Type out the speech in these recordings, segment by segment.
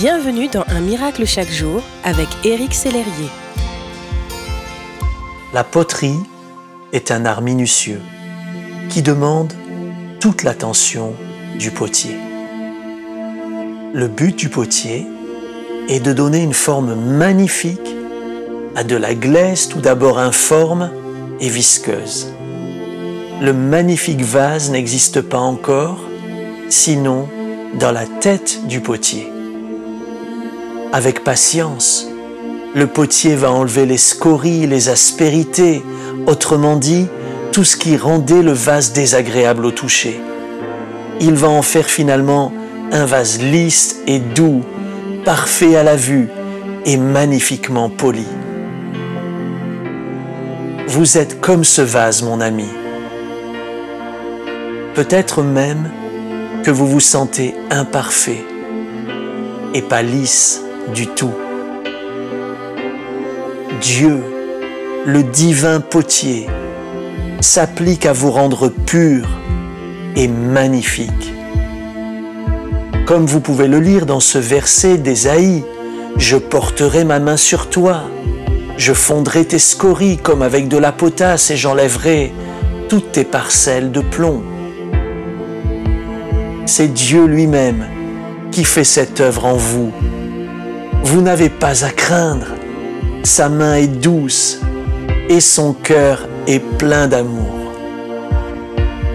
Bienvenue dans Un miracle chaque jour avec Éric Sellerier. La poterie est un art minutieux qui demande toute l'attention du potier. Le but du potier est de donner une forme magnifique à de la glaise tout d'abord informe et visqueuse. Le magnifique vase n'existe pas encore, sinon dans la tête du potier. Avec patience, le potier va enlever les scories, les aspérités, autrement dit, tout ce qui rendait le vase désagréable au toucher. Il va en faire finalement un vase lisse et doux, parfait à la vue et magnifiquement poli. Vous êtes comme ce vase, mon ami. Peut-être même que vous vous sentez imparfait et pas lisse du tout. Dieu, le divin potier, s'applique à vous rendre pur et magnifique. Comme vous pouvez le lire dans ce verset d'Ésaïe, je porterai ma main sur toi je fondrai tes scories comme avec de la potasse et j'enlèverai toutes tes parcelles de plomb. C'est Dieu lui-même qui fait cette œuvre en vous. Vous n'avez pas à craindre. Sa main est douce et son cœur est plein d'amour.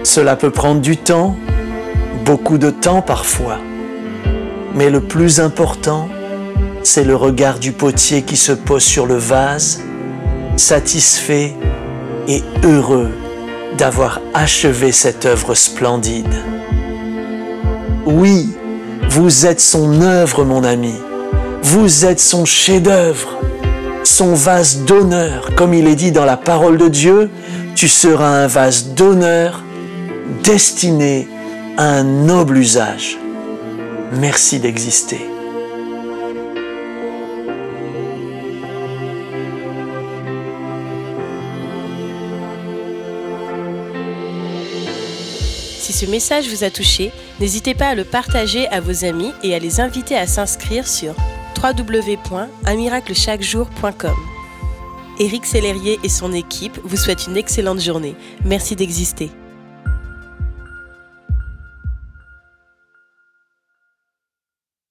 Cela peut prendre du temps, beaucoup de temps parfois, mais le plus important, c'est le regard du potier qui se pose sur le vase, satisfait et heureux d'avoir achevé cette œuvre splendide. Oui, vous êtes son œuvre, mon ami. Vous êtes son chef-d'œuvre, son vase d'honneur. Comme il est dit dans la parole de Dieu, tu seras un vase d'honneur destiné à un noble usage. Merci d'exister. Si ce message vous a touché, n'hésitez pas à le partager à vos amis et à les inviter à s'inscrire sur www.unmiraclechaquejour.com. Éric Sellerier et son équipe vous souhaitent une excellente journée. Merci d'exister.